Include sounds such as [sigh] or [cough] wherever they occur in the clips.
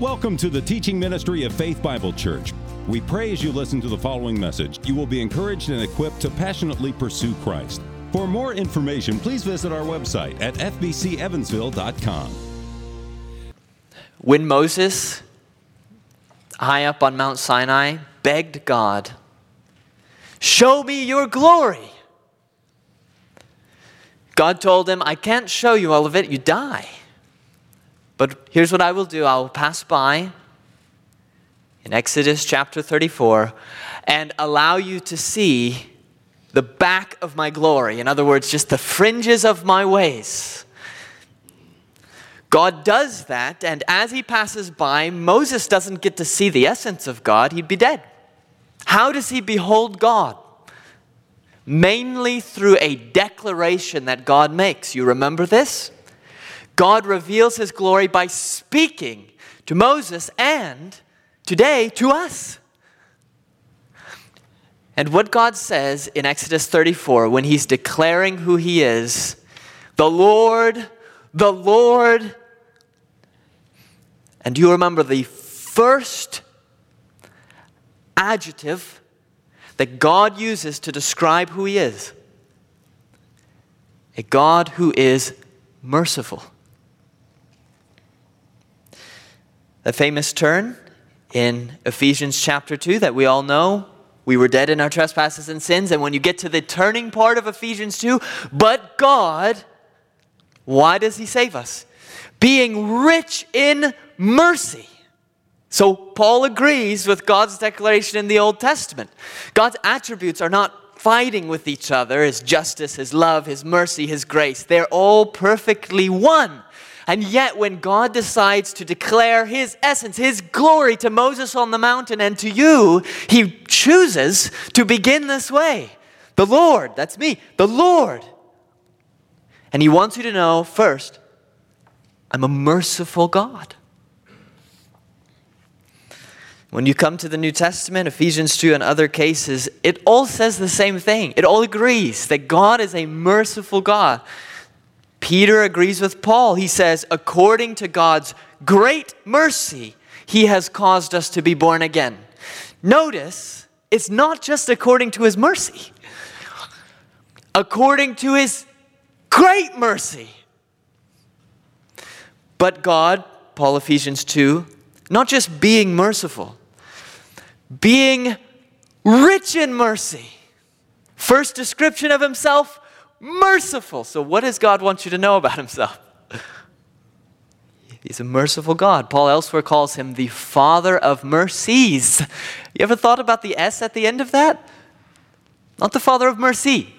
Welcome to the teaching ministry of Faith Bible Church. We pray as you listen to the following message, you will be encouraged and equipped to passionately pursue Christ. For more information, please visit our website at fbcevansville.com. When Moses, high up on Mount Sinai, begged God, Show me your glory. God told him, I can't show you all of it, you die. But here's what I will do I will pass by in Exodus chapter 34 and allow you to see the back of my glory. In other words, just the fringes of my ways. God does that, and as he passes by, Moses doesn't get to see the essence of God, he'd be dead. How does he behold God? Mainly through a declaration that God makes. You remember this? God reveals his glory by speaking to Moses and today to us. And what God says in Exodus 34 when he's declaring who he is the Lord, the Lord. And do you remember the first adjective that God uses to describe who he is? A God who is merciful. The famous turn in Ephesians chapter 2 that we all know. We were dead in our trespasses and sins. And when you get to the turning part of Ephesians 2, but God, why does He save us? Being rich in mercy. So Paul agrees with God's declaration in the Old Testament. God's attributes are not fighting with each other His justice, His love, His mercy, His grace. They're all perfectly one. And yet, when God decides to declare His essence, His glory to Moses on the mountain and to you, He chooses to begin this way. The Lord, that's me, the Lord. And He wants you to know first, I'm a merciful God. When you come to the New Testament, Ephesians 2 and other cases, it all says the same thing. It all agrees that God is a merciful God. Peter agrees with Paul. He says, according to God's great mercy, he has caused us to be born again. Notice, it's not just according to his mercy, according to his great mercy. But God, Paul Ephesians 2, not just being merciful, being rich in mercy. First description of himself merciful. So, what does God want you to know about himself? He's a merciful God. Paul elsewhere calls him the Father of mercies. You ever thought about the S at the end of that? Not the Father of mercy.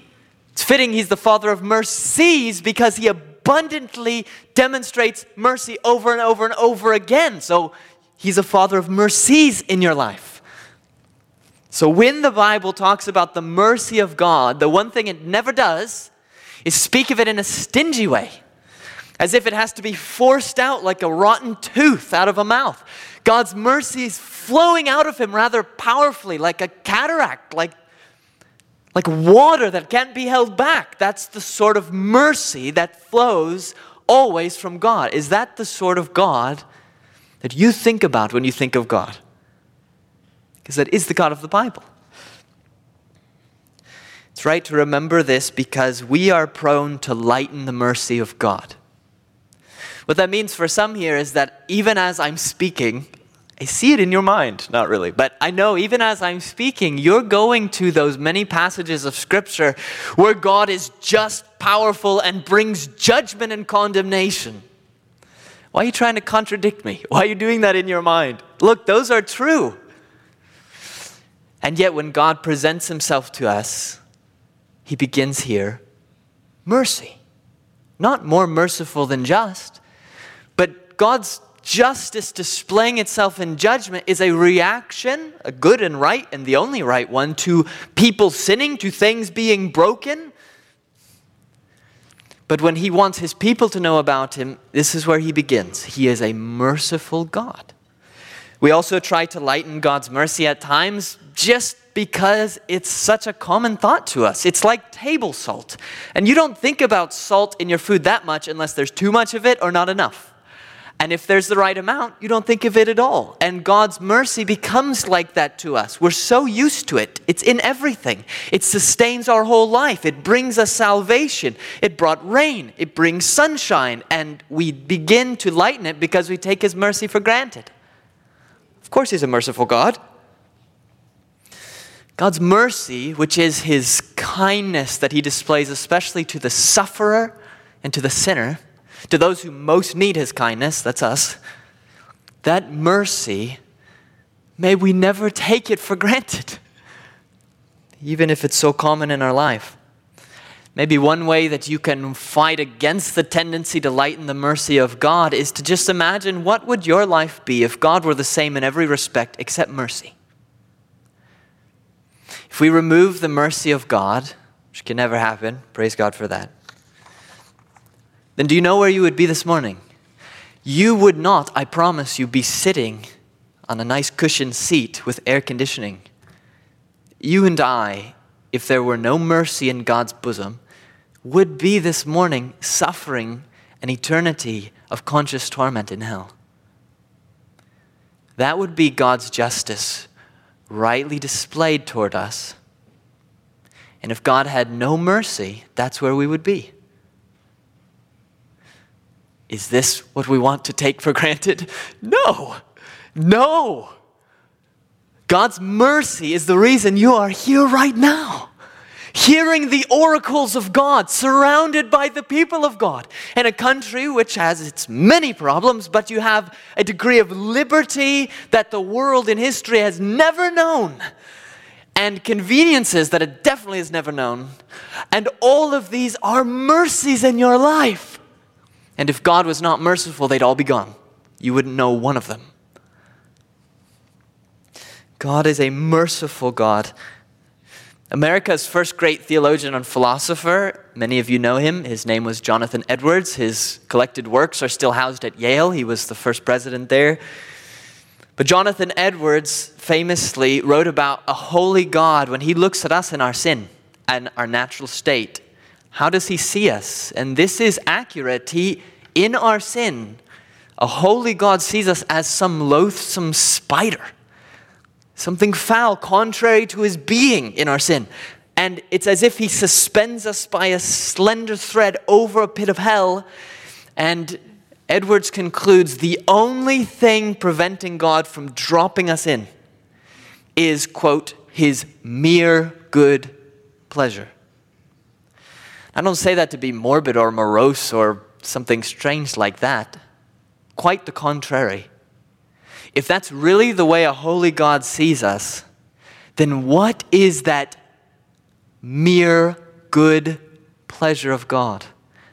It's fitting he's the Father of mercies because he abundantly demonstrates mercy over and over and over again. So he's a Father of mercies in your life. So when the Bible talks about the mercy of God, the one thing it never does is speak of it in a stingy way, as if it has to be forced out like a rotten tooth out of a mouth. God's mercy is flowing out of him rather powerfully, like a cataract, like, like water that can't be held back. That's the sort of mercy that flows always from God. Is that the sort of God that you think about when you think of God? Because that is the God of the Bible. It's right to remember this because we are prone to lighten the mercy of God. What that means for some here is that even as I'm speaking, I see it in your mind, not really, but I know even as I'm speaking, you're going to those many passages of Scripture where God is just powerful and brings judgment and condemnation. Why are you trying to contradict me? Why are you doing that in your mind? Look, those are true. And yet, when God presents Himself to us, he begins here mercy. Not more merciful than just, but God's justice displaying itself in judgment is a reaction, a good and right, and the only right one, to people sinning, to things being broken. But when he wants his people to know about him, this is where he begins. He is a merciful God. We also try to lighten God's mercy at times just because it's such a common thought to us. It's like table salt. And you don't think about salt in your food that much unless there's too much of it or not enough. And if there's the right amount, you don't think of it at all. And God's mercy becomes like that to us. We're so used to it. It's in everything. It sustains our whole life. It brings us salvation. It brought rain. It brings sunshine. And we begin to lighten it because we take His mercy for granted. Of course, He's a merciful God. God's mercy, which is His kindness that He displays especially to the sufferer and to the sinner to those who most need his kindness, that's us, that mercy, may we never take it for granted, even if it's so common in our life. Maybe one way that you can fight against the tendency to lighten the mercy of God is to just imagine what would your life be if God were the same in every respect except mercy. If we remove the mercy of God, which can never happen, praise God for that then do you know where you would be this morning? You would not, I promise you, be sitting on a nice cushioned seat with air conditioning. You and I, if there were no mercy in God's bosom, would be this morning suffering an eternity of conscious torment in hell. That would be God's justice rightly displayed toward us. And if God had no mercy, that's where we would be. Is this what we want to take for granted? [laughs] No, no. God's mercy is the reason you are here right now. Hearing the oracles of God, surrounded by the people of God, in a country which has its many problems, but you have a degree of liberty that the world in history has never known, and conveniences that it definitely has never known. And all of these are mercies in your life. And if God was not merciful, they'd all be gone. You wouldn't know one of them. God is a merciful God. America's first great theologian and philosopher, many of you know him. His name was Jonathan Edwards. His collected works are still housed at Yale. He was the first president there. But Jonathan Edwards famously wrote about a holy God when he looks at us in our sin and our natural state. How does he see us? And this is accurate. He, in our sin, a holy God sees us as some loathsome spider, something foul, contrary to his being in our sin. And it's as if he suspends us by a slender thread over a pit of hell. And Edwards concludes the only thing preventing God from dropping us in is, quote, his mere good pleasure. I don't say that to be morbid or morose or something strange like that. Quite the contrary. If that's really the way a holy God sees us, then what is that mere good pleasure of God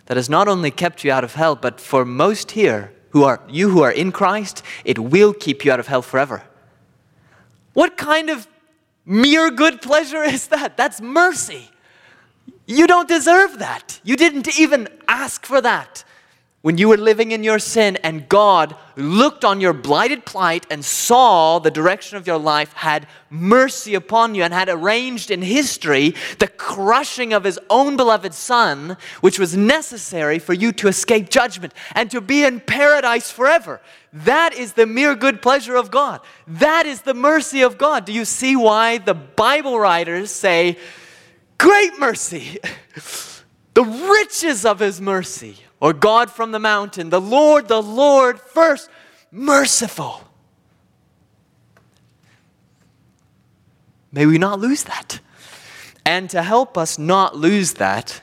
that has not only kept you out of hell, but for most here who are you who are in Christ, it will keep you out of hell forever. What kind of mere good pleasure is that? That's mercy. You don't deserve that. You didn't even ask for that. When you were living in your sin and God looked on your blighted plight and saw the direction of your life, had mercy upon you, and had arranged in history the crushing of His own beloved Son, which was necessary for you to escape judgment and to be in paradise forever. That is the mere good pleasure of God. That is the mercy of God. Do you see why the Bible writers say, Great mercy, [laughs] the riches of his mercy, or God from the mountain, the Lord, the Lord first, merciful. May we not lose that. And to help us not lose that,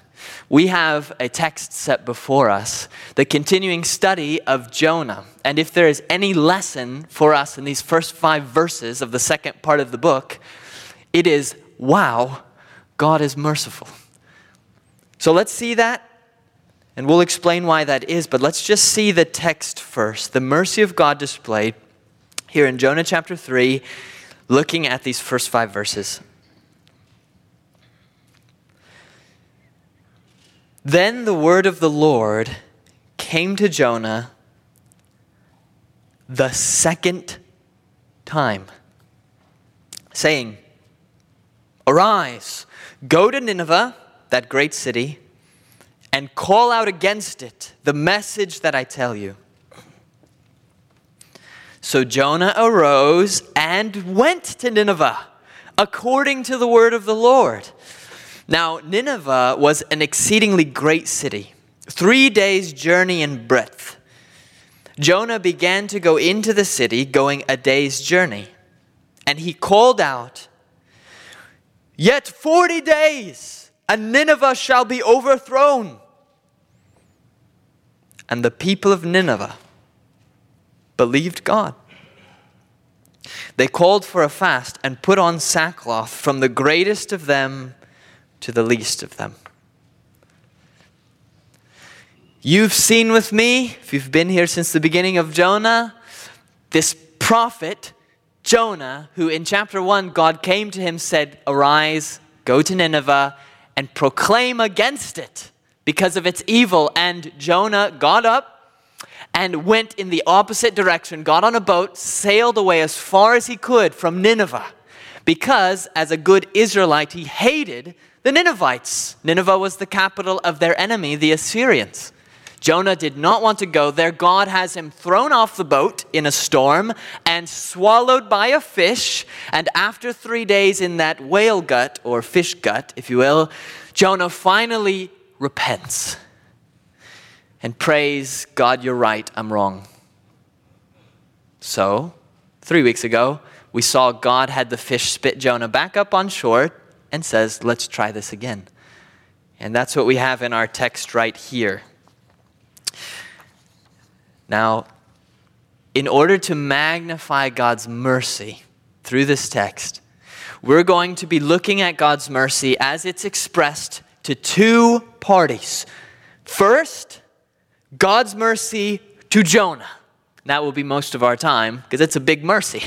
we have a text set before us, the continuing study of Jonah. And if there is any lesson for us in these first five verses of the second part of the book, it is wow, God is merciful. So let's see that, and we'll explain why that is, but let's just see the text first. The mercy of God displayed here in Jonah chapter 3, looking at these first five verses. Then the word of the Lord came to Jonah the second time, saying, Arise Go to Nineveh, that great city, and call out against it the message that I tell you. So Jonah arose and went to Nineveh, according to the word of the Lord. Now, Nineveh was an exceedingly great city, three days' journey in breadth. Jonah began to go into the city, going a day's journey. And he called out, Yet forty days, and Nineveh shall be overthrown. And the people of Nineveh believed God. They called for a fast and put on sackcloth from the greatest of them to the least of them. You've seen with me, if you've been here since the beginning of Jonah, this prophet, Jonah, who in chapter 1, God came to him, said, Arise, go to Nineveh, and proclaim against it because of its evil. And Jonah got up and went in the opposite direction, got on a boat, sailed away as far as he could from Nineveh, because as a good Israelite, he hated the Ninevites. Nineveh was the capital of their enemy, the Assyrians. Jonah did not want to go there. God has him thrown off the boat in a storm and swallowed by a fish. And after three days in that whale gut, or fish gut, if you will, Jonah finally repents and prays, God, you're right, I'm wrong. So, three weeks ago, we saw God had the fish spit Jonah back up on shore and says, Let's try this again. And that's what we have in our text right here. Now, in order to magnify God's mercy through this text, we're going to be looking at God's mercy as it's expressed to two parties. First, God's mercy to Jonah. That will be most of our time because it's a big mercy.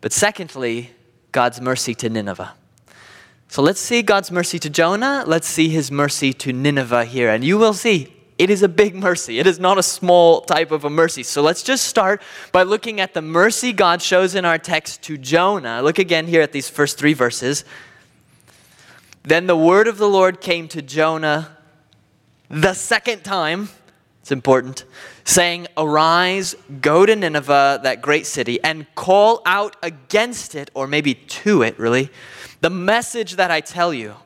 But secondly, God's mercy to Nineveh. So let's see God's mercy to Jonah. Let's see his mercy to Nineveh here. And you will see it is a big mercy. It is not a small type of a mercy. So let's just start by looking at the mercy God shows in our text to Jonah. Look again here at these first three verses. Then the word of the Lord came to Jonah the second time, it's important, saying, Arise, go to Nineveh, that great city, and call out against it, or maybe to it, really, the message that I tell you.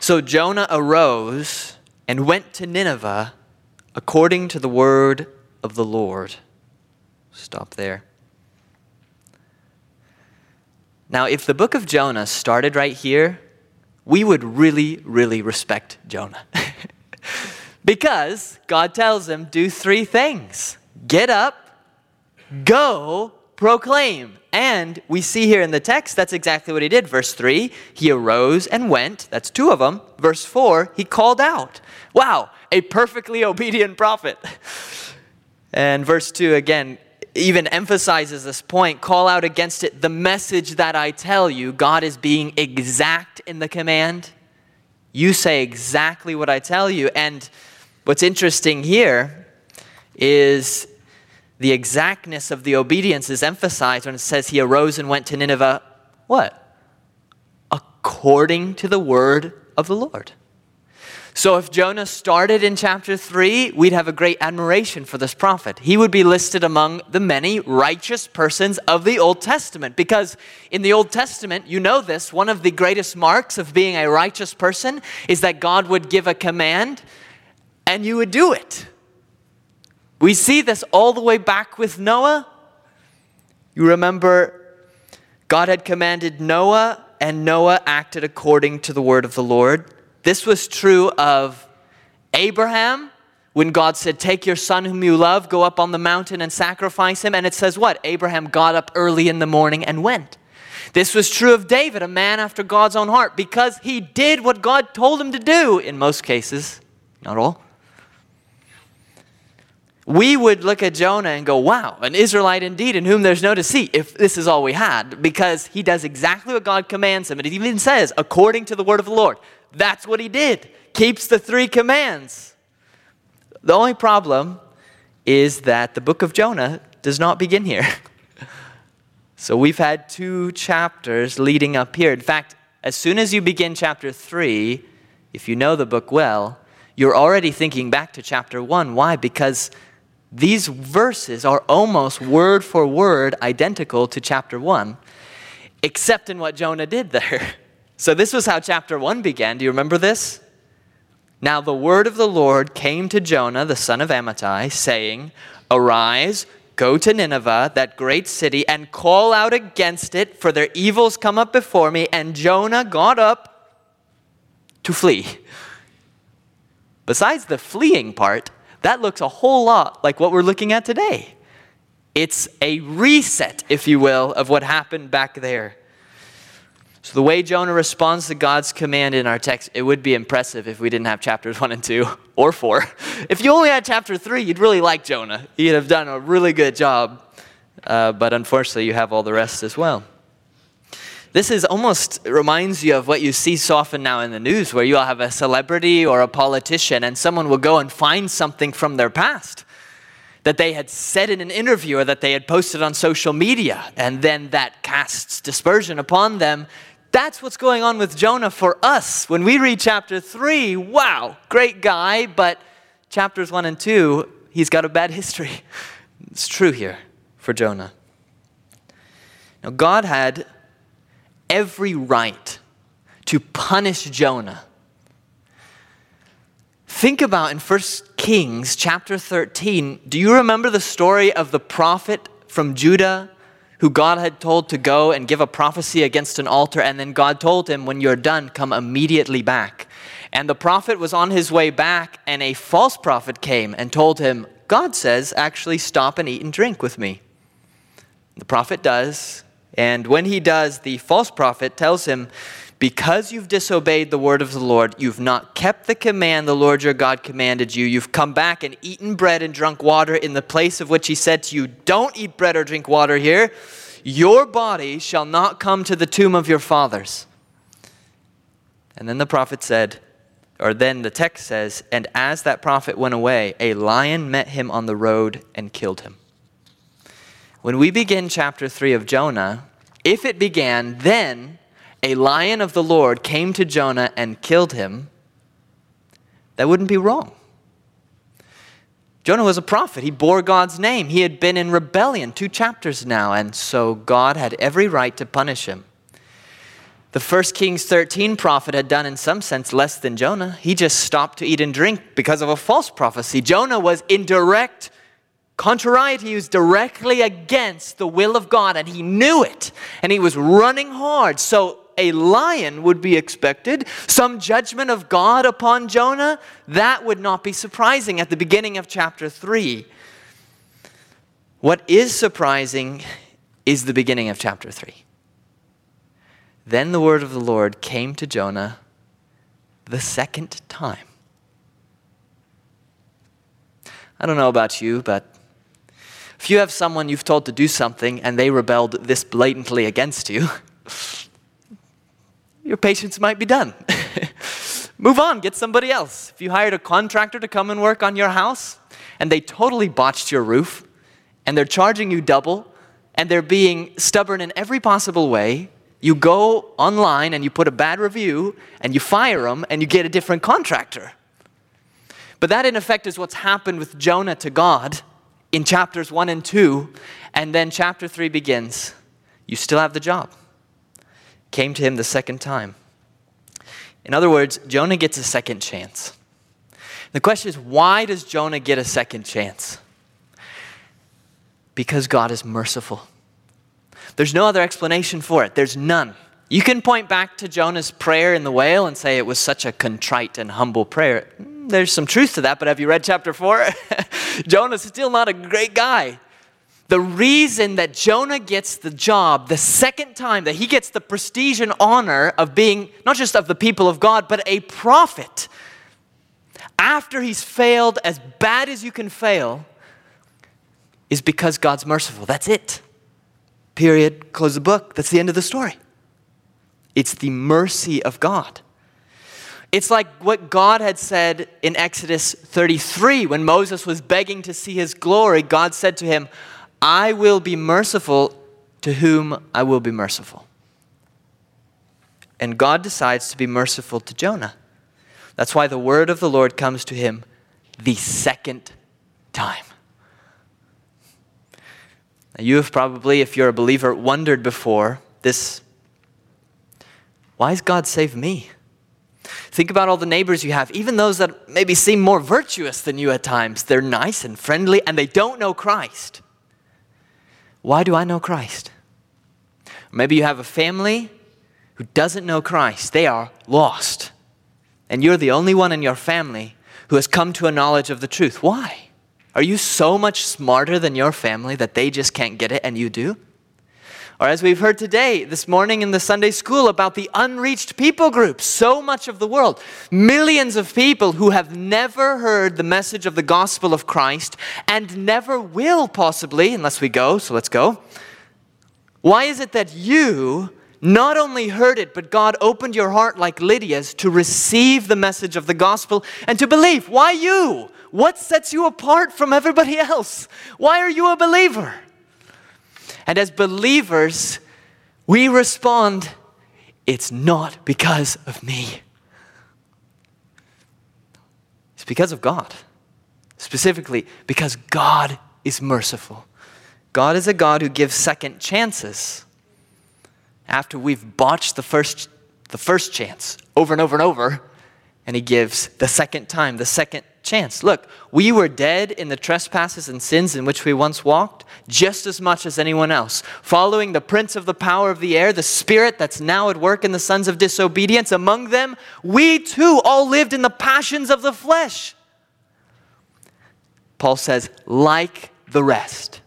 So Jonah arose and went to Nineveh according to the word of the Lord. Stop there. Now, if the book of Jonah started right here, we would really, really respect Jonah. [laughs] because God tells him, do three things get up, go, proclaim. And we see here in the text, that's exactly what he did. Verse 3, he arose and went. That's two of them. Verse 4, he called out. Wow, a perfectly obedient prophet. [laughs] And verse 2 again, even emphasizes this point call out against it the message that I tell you. God is being exact in the command. You say exactly what I tell you. And what's interesting here is the exactness of the obedience is emphasized when it says he arose and went to Nineveh. What? According to the word of the Lord. So if Jonah started in chapter 3, we'd have a great admiration for this prophet. He would be listed among the many righteous persons of the Old Testament because in the Old Testament, you know this, one of the greatest marks of being a righteous person is that God would give a command and you would do it. We see this all the way back with Noah. You remember God had commanded Noah and Noah acted according to the word of the Lord. This was true of Abraham when God said, Take your son whom you love, go up on the mountain and sacrifice him. And it says what? Abraham got up early in the morning and went. This was true of David, a man after God's own heart, because he did what God told him to do in most cases, not all. We would look at Jonah and go, wow, an Israelite indeed in whom there's no deceit, if this is all we had, because he does exactly what God commands him. And it even says, according to the word of the Lord. That's what he did. Keeps the three commands. The only problem is that the book of Jonah does not begin here. [laughs] so we've had two chapters leading up here. In fact, as soon as you begin chapter 3, if you know the book well, you're already thinking back to chapter 1. Why? Because These verses are almost word for word identical to chapter 1, except in what Jonah did there. [laughs] So, this was how chapter 1 began. Do you remember this? Now, the word of the Lord came to Jonah, the son of Amittai, saying, Arise, go to Nineveh, that great city, and call out against it, for their evils come up before me. And Jonah got up to flee. Besides the fleeing part, that looks a whole lot like what we're looking at today. It's a reset, if you will, of what happened back there. So, the way Jonah responds to God's command in our text, it would be impressive if we didn't have chapters 1 and 2 [laughs] or 4. [laughs] If you only had chapter 3, you'd really like Jonah. He'd have done a really good job. Uh, but unfortunately, you have all the rest as well. This is almost reminds you of what you see so often now in the news, where you'll have a celebrity or a politician, and someone will go and find something from their past that they had said in an interview or that they had posted on social media, and then that casts dispersion upon them. That's what's going on with Jonah for us. When we read chapter 3, wow, great guy, but chapters 1 and 2, he's got a bad [laughs] history. It's true here for Jonah. Now, God had every right to punish Jonah. Think about in 1 Kings chapter 13. Do you remember the story of the prophet from Judah who God had told to go and give a prophecy against an altar? And then God told him, When you're done, come immediately back. And the prophet was on his way back, and a false prophet came and told him, God says, actually stop and eat and drink with me. The prophet does, and when he does, the false prophet tells him, Because you've disobeyed the word of the Lord, you've not kept the command the Lord your God commanded you, you've come back and eaten bread and drunk water in the place of which he said to you, Don't eat bread or drink water here. Your body shall not come to the tomb of your fathers. And then the prophet said, or then the text says, And as that prophet went away, a lion met him on the road and killed him. When we begin chapter 3 of Jonah, if it began, then a lion of the Lord came to Jonah and killed him, that wouldn't be wrong. Jonah was a prophet. He bore God's name. He had been in rebellion two chapters now, and so God had every right to punish him. The first Kings 13 prophet had done, in some sense, less than Jonah. He just stopped to eat and drink because of a false prophecy. Jonah was in direct Contrariety He was directly against the will of God, and he knew it, and he was running hard. So a lion would be expected, some judgment of God upon Jonah, that would not be surprising at the beginning of chapter 3. What is surprising is the beginning of chapter 3. Then the word of the Lord came to Jonah the second time. I don't know about you, but if you have someone you've told to do something and they rebelled this blatantly against you, [laughs] your patience might be done. [laughs] Move on, get somebody else. If you hired a contractor to come and work on your house and they totally botched your roof and they're charging you double and they're being stubborn in every possible way, you go online and you put a bad review and you fire them and you get a different contractor. But that, in effect, is what's happened with Jonah to God in chapters 1 and 2, and then chapter 3 begins. You still have the job. Came to him the second time. In other words, Jonah gets a second chance. The question is, why does Jonah get a second chance? Because God is merciful. There's no other explanation for it, there's none. You can point back to Jonah's prayer in the whale and say it was such a contrite and humble prayer mm, there's some truth to that, but have you read chapter 4? [laughs] Jonah's still not a great guy. The reason that Jonah gets the job the second time, that he gets the prestige and honor of being not just of the people of God, but a prophet, after he's failed as bad as you can fail, is because God's merciful. That's it. Period. Close the book. That's the end of the story. It's the mercy of God. It's like what God had said in Exodus 33 when Moses was begging to see his glory. God said to him, I will be merciful to whom I will be merciful. And God decides to be merciful to Jonah. That's why the word of the Lord comes to him the second time. Now, you have probably, if you're a believer, wondered before this why has God saved me? Think about all the neighbors you have, even those that maybe seem more virtuous than you at times. They're nice and friendly and they don't know Christ. Why do I know Christ? Maybe you have a family who doesn't know Christ. They are lost. And you're the only one in your family who has come to a knowledge of the truth. Why? Are you so much smarter than your family that they just can't get it and you do? Or as we've heard today, this morning in the Sunday school, about the unreached people group, so much of the world, millions of people who have never heard the message of the gospel of Christ and never will possibly, unless we go, so let's go. Why is it that you not only heard it, but God opened your heart like Lydia's to receive the message of the gospel and to believe? Why you? What sets you apart from everybody else? Why are you a believer? And as believers, we respond, it's not because of me. It's because of God. Specifically, because God is merciful. God is a God who gives second chances after we've botched the first, the first chance over and over and over, and He gives the second time, the second chance. Look, we were dead in the trespasses and sins in which we once walked, just as much as anyone else. Following the prince of the power of the air, the spirit that's now at work in the sons of disobedience, among them, we too all lived in the passions of the flesh. Paul says, like the rest.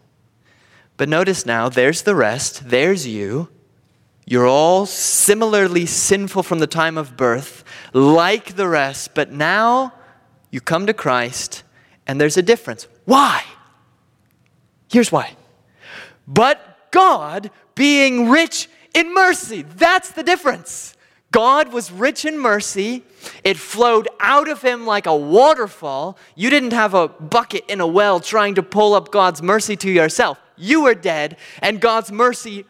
But notice now, there's the rest, there's you. You're all similarly sinful from the time of birth, like the rest, but now you come to Christ, and there's a difference. Why? Here's why. But God being rich in mercy. That's the difference. God was rich in mercy. It flowed out of him like a waterfall. You didn't have a bucket in a well trying to pull up God's mercy to yourself. You were dead, and God's mercy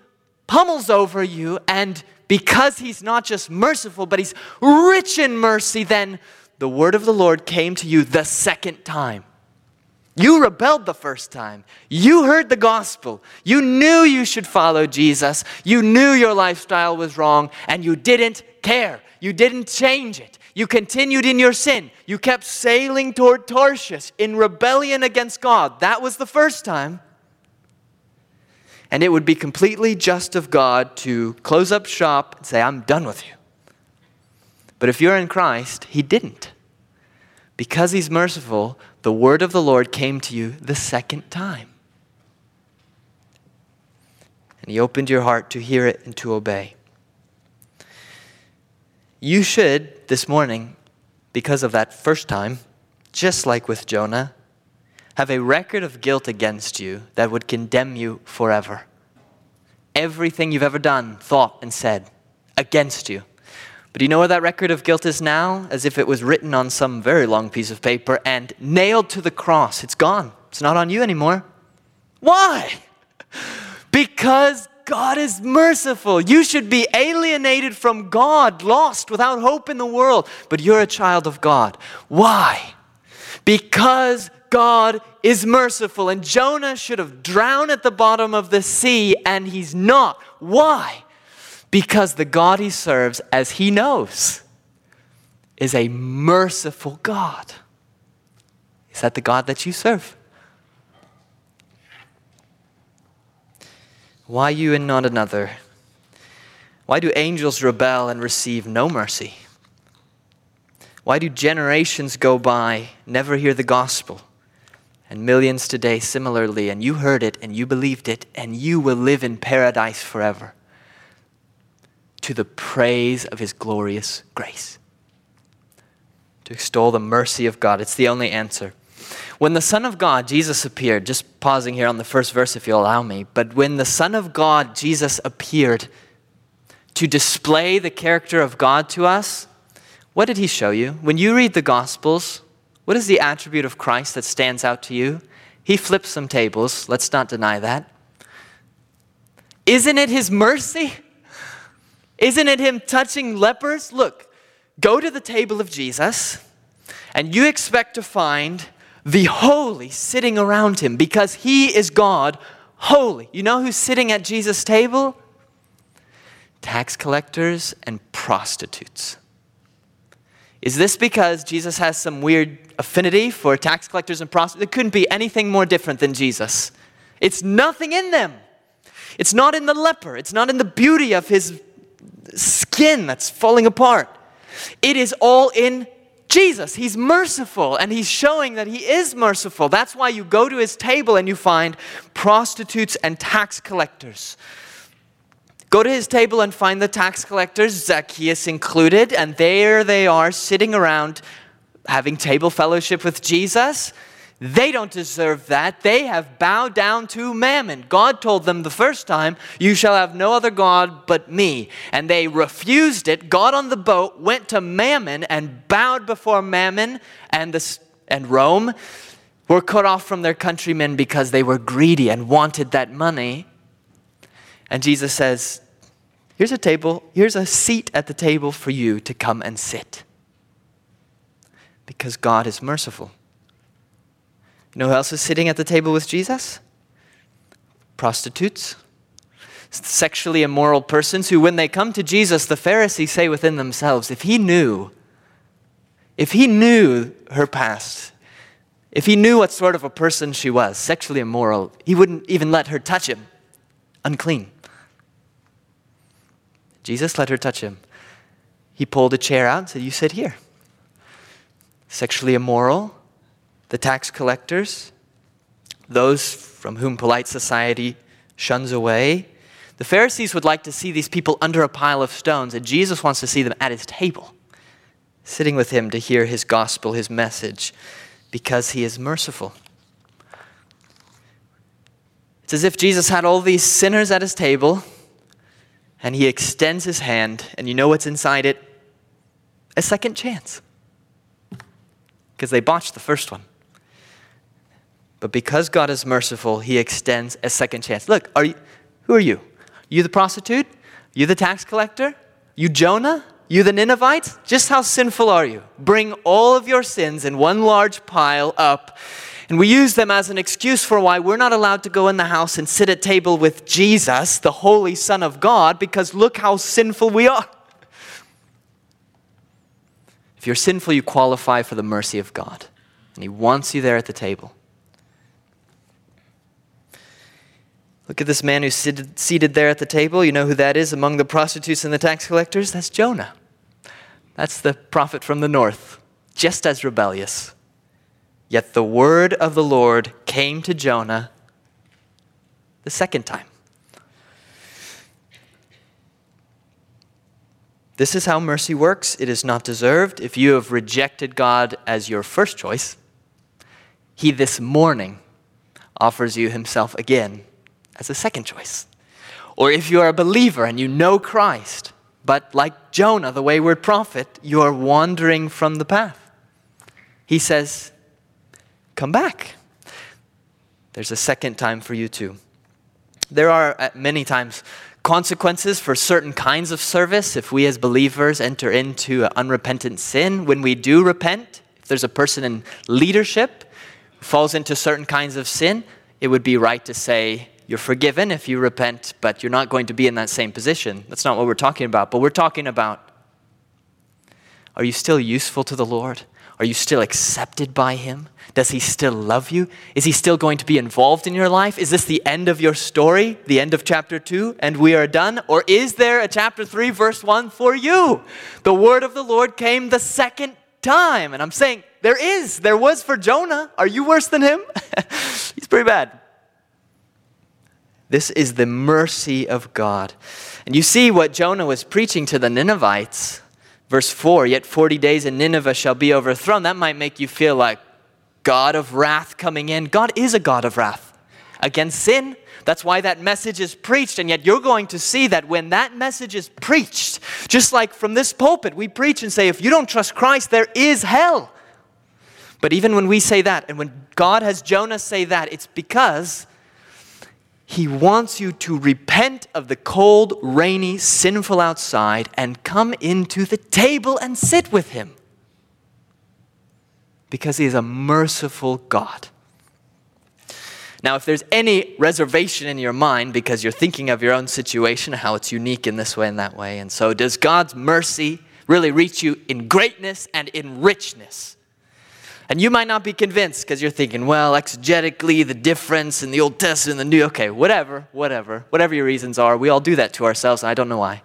pummels over you. And because he's not just merciful, but he's rich in mercy, then the word of the Lord came to you the second time. You rebelled the first time. You heard the gospel. You knew you should follow Jesus. You knew your lifestyle was wrong, and you didn't care. You didn't change it. You continued in your sin. You kept sailing toward Tarshish in rebellion against God. That was the first time. And it would be completely just of God to close up shop and say, I'm done with you. But if you're in Christ, He didn't. Because He's merciful, the word of the Lord came to you the second time. And He opened your heart to hear it and to obey. You should, this morning, because of that first time, just like with Jonah, have a record of guilt against you that would condemn you forever. Everything you've ever done, thought, and said against you but do you know where that record of guilt is now? As if it was written on some very long piece of paper and nailed to the cross. It's gone. It's not on you anymore. Why? [laughs] Because God is merciful. You should be alienated from God, lost, without hope in the world, but you're a child of God. Why? Because God is merciful. And Jonah should have drowned at the bottom of the sea, and he's not. Why? Because the God he serves, as he knows, is a merciful God. Is that the God that you serve? Why you and not another? Why do angels rebel and receive no mercy? Why do generations go by, never hear the gospel? And millions today similarly, and you heard it and you believed it, and you will live in paradise forever to the praise of his glorious grace. To extol the mercy of God. It's the only answer. When the Son of God, Jesus, appeared, just pausing here on the first verse if you'll allow me, but when the Son of God, Jesus, appeared to display the character of God to us, what did he show you? When you read the Gospels, what is the attribute of Christ that stands out to you? He flips some tables, let's not deny that. Isn't it his mercy? Isn't it him touching lepers? Look, go to the table of Jesus and you expect to find the holy sitting around him because he is God holy. You know who's sitting at Jesus' table? Tax collectors and prostitutes. Is this because Jesus has some weird affinity for tax collectors and prostitutes? It couldn't be anything more different than Jesus. It's nothing in them. It's not in the leper. It's not in the beauty of his skin that's falling apart. It is all in Jesus. He's merciful and he's showing that he is merciful. That's why you go to his table and you find prostitutes and tax collectors. Go to his table and find the tax collectors, Zacchaeus included, and there they are sitting around having table fellowship with Jesus. They don't deserve that. They have bowed down to mammon. God told them the first time, You shall have no other God but me. And they refused it, got on the boat, went to mammon, and bowed before mammon and, the, and Rome. Were cut off from their countrymen because they were greedy and wanted that money. And Jesus says, Here's a table, here's a seat at the table for you to come and sit. Because God is merciful. You know who else is sitting at the table with Jesus? Prostitutes, sexually immoral persons who, when they come to Jesus, the Pharisees say within themselves, if he knew, if he knew her past, if he knew what sort of a person she was, sexually immoral, he wouldn't even let her touch him. Unclean. Jesus let her touch him. He pulled a chair out and said, You sit here. Sexually immoral, the tax collectors, those from whom polite society shuns away. The Pharisees would like to see these people under a pile of stones, and Jesus wants to see them at his table, sitting with him to hear his gospel, his message, because he is merciful. It's as if Jesus had all these sinners at his table, and he extends his hand, and you know what's inside it? A second chance. Because they botched the first one. But because God is merciful, he extends a second chance. Look, are you, who are you? You the prostitute? You the tax collector? You Jonah? You the Ninevites? Just how sinful are you? Bring all of your sins in one large pile up. And we use them as an excuse for why we're not allowed to go in the house and sit at table with Jesus, the Holy Son of God, because look how sinful we are. If you're sinful, you qualify for the mercy of God. And He wants you there at the table. Look at this man who's seated, there at the table. You know who that is among the prostitutes and the tax collectors? That's Jonah. That's the prophet from the north, just as rebellious. Yet the word of the Lord came to Jonah the second time. This is how mercy works. It is not deserved. If you have rejected God as your first choice, He this morning offers you Himself again as a second choice. Or if you are a believer and you know Christ, but like Jonah, the wayward prophet, you are wandering from the path. He says, Come back. There's a second time for you too. There are uh, many times consequences for certain kinds of service if we as believers enter into unrepentant sin. When we do repent, if there's a person in leadership who falls into certain kinds of sin, it would be right to say, you're forgiven if you repent, but you're not going to be in that same position. That's not what we're talking about. But we're talking about are you still useful to the Lord? Are you still accepted by Him? Does He still love you? Is He still going to be involved in your life? Is this the end of your story, the end of chapter 2, and we are done? Or is there a chapter 3, verse 1 for you? The word of the Lord came the second time. And I'm saying, there is. There was for Jonah. Are you worse than him? [laughs] He's pretty bad. This is the mercy of God. And you see what Jonah was preaching to the Ninevites. Verse 4 Yet 40 days and Nineveh shall be overthrown. That might make you feel like God of wrath coming in. God is a God of wrath against sin. That's why that message is preached. And yet you're going to see that when that message is preached, just like from this pulpit, we preach and say, if you don't trust Christ, there is hell. But even when we say that, and when God has Jonah say that, it's because he wants you to repent of the cold, rainy, sinful outside and come into the table and sit with Him. Because He is a merciful God. Now, if there's any reservation in your mind because you're thinking of your own situation, how it's unique in this way and that way, and so does God's mercy really reach you in greatness and in richness? And you might not be convinced because you're thinking, well, exegetically, the difference in the Old Testament and the New, okay, whatever, whatever, whatever your reasons are. We all do that to ourselves, and I don't know why.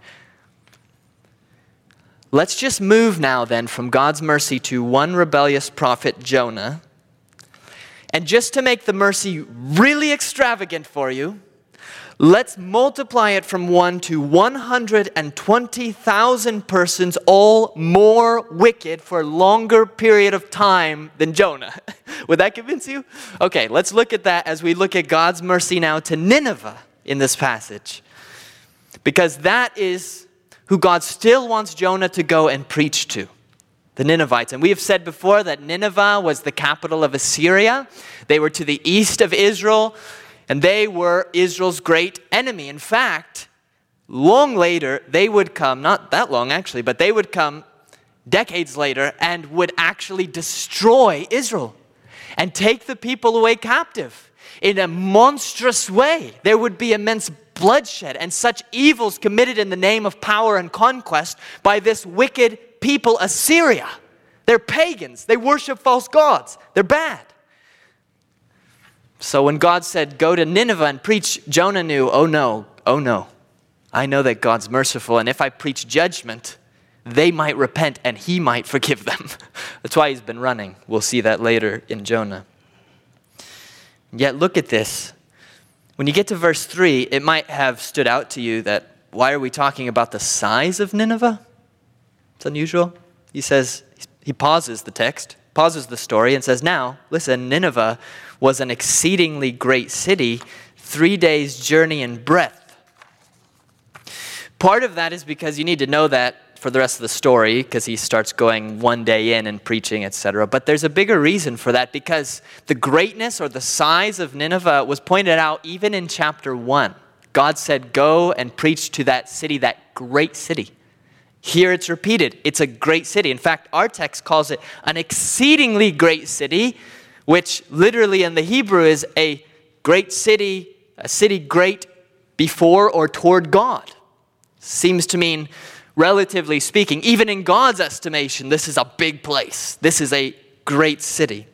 Let's just move now then from God's mercy to one rebellious prophet, Jonah. And just to make the mercy really extravagant for you, Let's multiply it from 1 to 120,000 persons, all more wicked for a longer period of time than Jonah. [laughs] Would that convince you? Okay, let's look at that as we look at God's mercy now to Nineveh in this passage. Because that is who God still wants Jonah to go and preach to the Ninevites. And we have said before that Nineveh was the capital of Assyria. They were to the east of Israel. And they were Israel's great enemy. In fact, long later, they would come, not that long actually, but they would come decades later and would actually destroy Israel and take the people away captive in a monstrous way. There would be immense bloodshed and such evils committed in the name of power and conquest by this wicked people, Assyria. They're pagans, they worship false gods, they're bad. So when God said, Go to Nineveh and preach, Jonah knew, Oh no, oh no. I know that God's merciful, and if I preach judgment, they might repent and he might forgive them. [laughs] That's why he's been running. We'll see that later in Jonah. Yet look at this. When you get to verse 3, it might have stood out to you that why are we talking about the size of Nineveh? It's unusual. He says, he pauses the text, pauses the story, and says, Now, listen, Nineveh was an exceedingly great city, three days' journey in breadth. Part of that is because you need to know that for the rest of the story, because he starts going one day in and preaching, etc. But there's a bigger reason for that because the greatness or the size of Nineveh was pointed out even in chapter 1. God said, Go and preach to that city, that great city. Here it's repeated. It's a great city. In fact, our text calls it an exceedingly great city which literally in the Hebrew is a great city, a city great before or toward God. Seems to mean, relatively speaking, even in God's estimation, this is a big place. This is a great city.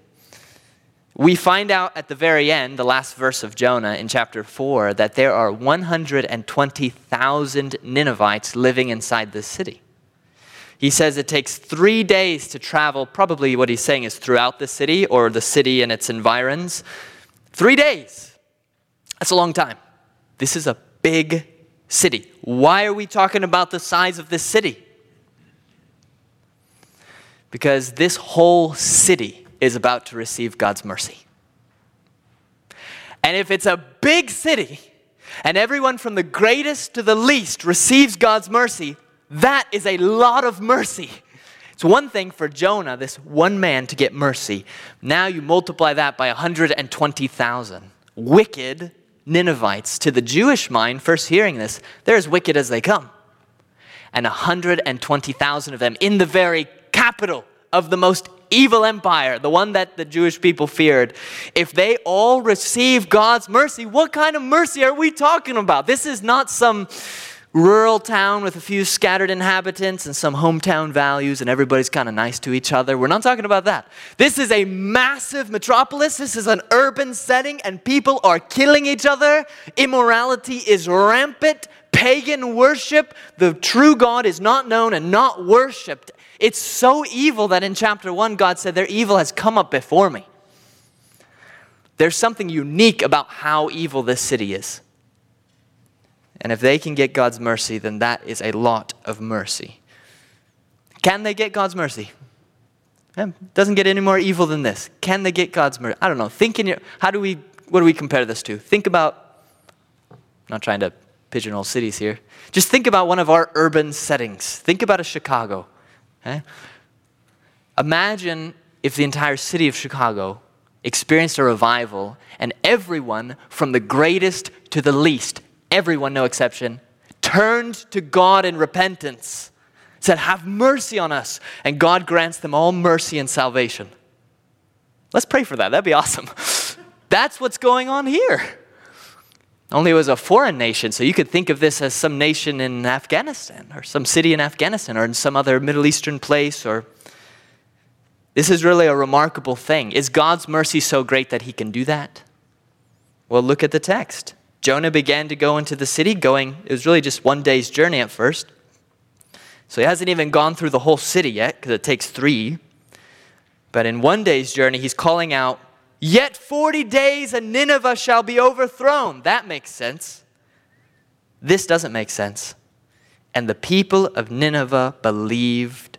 We find out at the very end, the last verse of Jonah in chapter 4, that there are 120,000 Ninevites living inside this city. He says it takes three days to travel, probably what he's saying is throughout the city or the city and its environs. Three days. That's a long time. This is a big city. Why are we talking about the size of this city? Because this whole city is about to receive God's mercy. And if it's a big city, and everyone from the greatest to the least receives God's mercy, that is a lot of mercy. It's one thing for Jonah, this one man, to get mercy. Now you multiply that by 120,000 wicked Ninevites. To the Jewish mind, first hearing this, they're as wicked as they come. And 120,000 of them in the very capital of the most evil empire, the one that the Jewish people feared, if they all receive God's mercy, what kind of mercy are we talking about? This is not some rural town with a few scattered inhabitants and some hometown values, and everybody's kind of nice to each other. We're not talking about that. This is a massive metropolis. This is an urban setting, and people are killing each other. Immorality is rampant. Pagan worship, the true God is not known and not worshiped. It's so evil that in chapter 1, God said, Their evil has come up before me. There's something unique about how evil this city is. And if they can get God's mercy, then that is a lot of mercy. Can they get God's mercy? It doesn't get any more evil than this. Can they get God's mercy? I don't know. Think in your, how do we, what do we compare this to? Think about, I'm not trying to pigeonhole cities here. Just think about one of our urban settings. Think about a Chicago. Okay? Imagine if the entire city of Chicago experienced a revival and everyone from the greatest to the least everyone, no exception, turned to God in repentance, said, Have mercy on us. And God grants them all mercy and salvation. Let's pray for that. That'd be awesome. [laughs] That's what's going on here. Only it was a foreign nation, so you could think of this as some nation in Afghanistan or some city in Afghanistan or in some other Middle Eastern place or this is really a remarkable thing. Is God's mercy so great that he can do that? Well, look at the text. Jonah began to go into the city, going, it was really just one day's journey at first. So he hasn't even gone through the whole city yet, because it takes three. But in one day's journey, he's calling out, Yet 40 days and Nineveh shall be overthrown. That makes sense. This doesn't make sense. And the people of Nineveh believed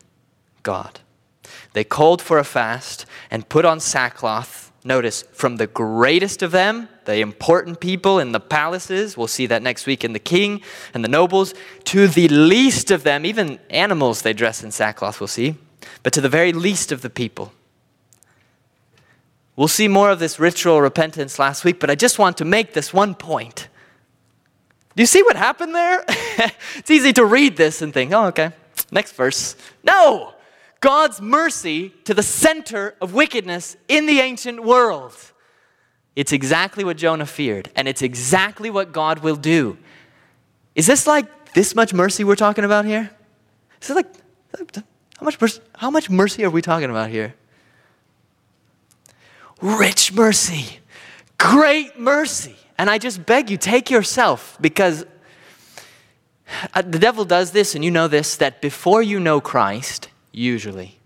God. They called for a fast and put on sackcloth. Notice, from the greatest of them, the important people in the palaces, we'll see that next week in the king and the nobles, to the least of them, even animals they dress in sackcloth, we'll see, but to the very least of the people. We'll see more of this ritual repentance last week, but I just want to make this one point. Do you see what happened there? [laughs] it's easy to read this and think, oh, okay, next verse. No! God's mercy to the center of wickedness in the ancient world. It's exactly what Jonah feared, and it's exactly what God will do. Is this like this much mercy we're talking about here? Is it like, how much, how much mercy are we talking about here? Rich mercy, great mercy. And I just beg you, take yourself because uh, the devil does this, and you know this, that before you know Christ, usually,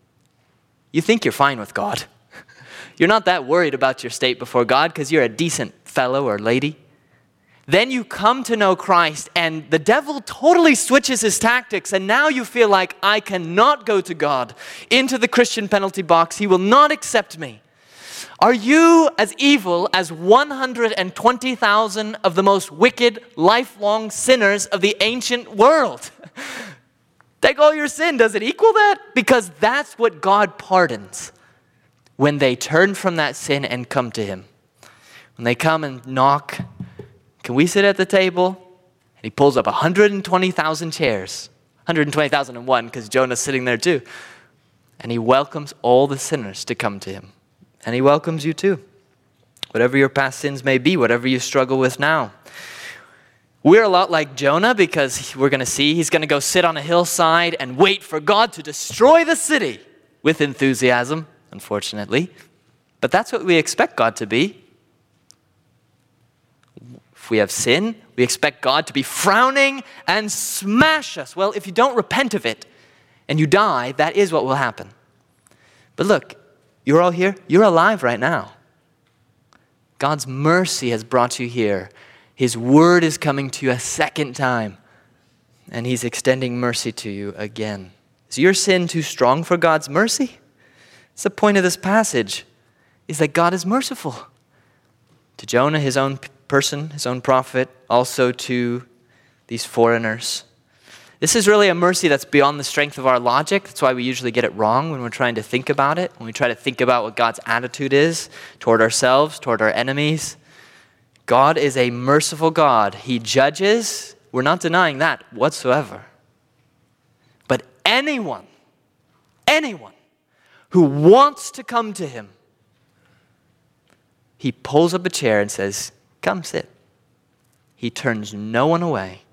you think you're fine with God. [laughs] You're not that worried about your state before God because you're a decent fellow or lady. Then you come to know Christ, and the devil totally switches his tactics, and now you feel like, I cannot go to God into the Christian penalty box. He will not accept me. Are you as evil as 120,000 of the most wicked, lifelong sinners of the ancient world? [laughs] Take all your sin. Does it equal that? Because that's what God pardons when they turn from that sin and come to Him. When they come and knock, can we sit at the table? And He pulls up 120,000 chairs, 120,001 because Jonah's sitting there too. And He welcomes all the sinners to come to Him and He welcomes you too. Whatever your past sins may be, whatever you struggle with now. We're a lot like Jonah because we're going to see he's going to go sit on a hillside and wait for God to destroy the city with enthusiasm, unfortunately. But that's what we expect God to be. If we have sin, we expect God to be frowning and smash us. Well, if you don't repent of it and you die, that is what will happen. But look, you're all here? You're alive right now. God's mercy has brought you here. His word is coming to you a second time, and He's extending mercy to you again. Is your sin too strong for God's mercy? It's the point of this passage, is that God is merciful. To Jonah, his own person, his own prophet, also to these foreigners. This is really a mercy that's beyond the strength of our logic. That's why we usually get it wrong when we're trying to think about it, when we try to think about what God's attitude is toward ourselves, toward our enemies. God is a merciful God. He judges. We're not denying that whatsoever. But anyone, anyone who wants to come to Him, He pulls up a chair and says, Come sit. He turns no one away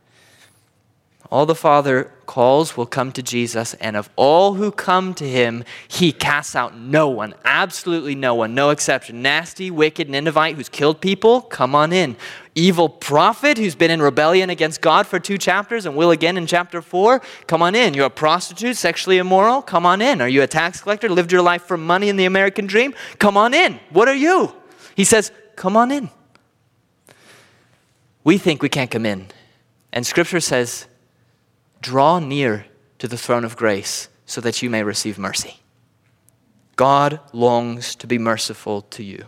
all the Father calls will come to Jesus, and of all who come to him, he casts out no one, absolutely no one, no exception. Nasty, wicked Ninevite who's killed people, come on in. Evil prophet who's been in rebellion against God for two chapters and will again in chapter four, come on in. You're a prostitute, sexually immoral, come on in. Are you a tax collector, lived your life for money in the American dream? Come on in. What are you? He says, come on in. We think we can't come in. And scripture says, Draw near to the throne of grace so that you may receive mercy. God longs to be merciful to you.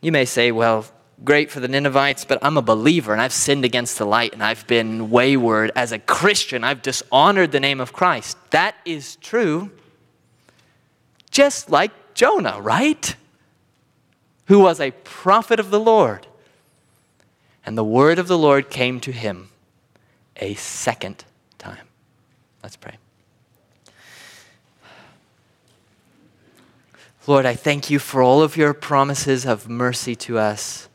You may say, well, great for the Ninevites, but I'm a believer and I've sinned against the light and I've been wayward as a Christian. I've dishonored the name of Christ. That is true, just like Jonah, right? Who was a prophet of the Lord. And the word of the Lord came to him a second time. Let's pray. Lord, I thank you for all of your promises of mercy to us,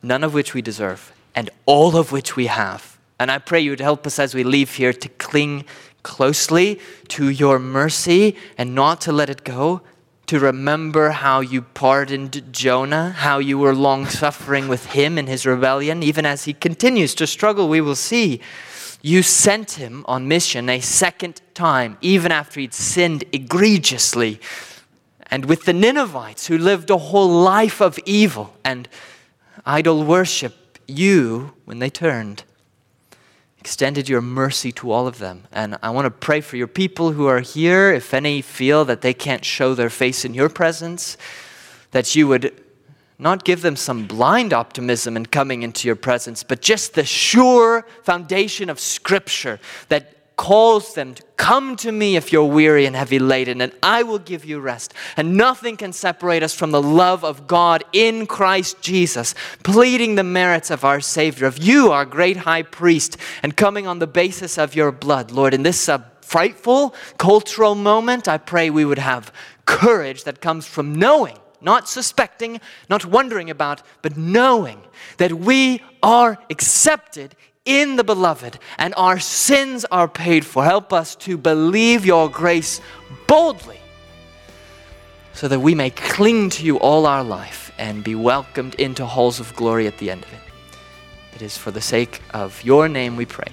none of which we deserve, and all of which we have. And I pray you would help us as we leave here to cling closely to your mercy and not to let it go, to remember how you pardoned Jonah, how you were long suffering with him in his rebellion, even as he continues to struggle, we will see. You sent him on mission a second time, even after he'd sinned egregiously and with the Ninevites who lived a whole life of evil and idol worship, you, when they turned, extended your mercy to all of them. And I want to pray for your people who are here, if any feel that they can't show their face in your presence, that you would not give them some blind optimism in coming into your presence, but just the sure foundation of Scripture that calls them to come to me if you're weary and heavy laden, and I will give you rest. And nothing can separate us from the love of God in Christ Jesus, pleading the merits of our Savior, of you, our great high priest, and coming on the basis of your blood. Lord, in this uh, frightful cultural moment, I pray we would have courage that comes from knowing not suspecting, not wondering about, but knowing that we are accepted in the beloved and our sins are paid for. Help us to believe your grace boldly so that we may cling to you all our life and be welcomed into halls of glory at the end of it. It is for the sake of your name we pray.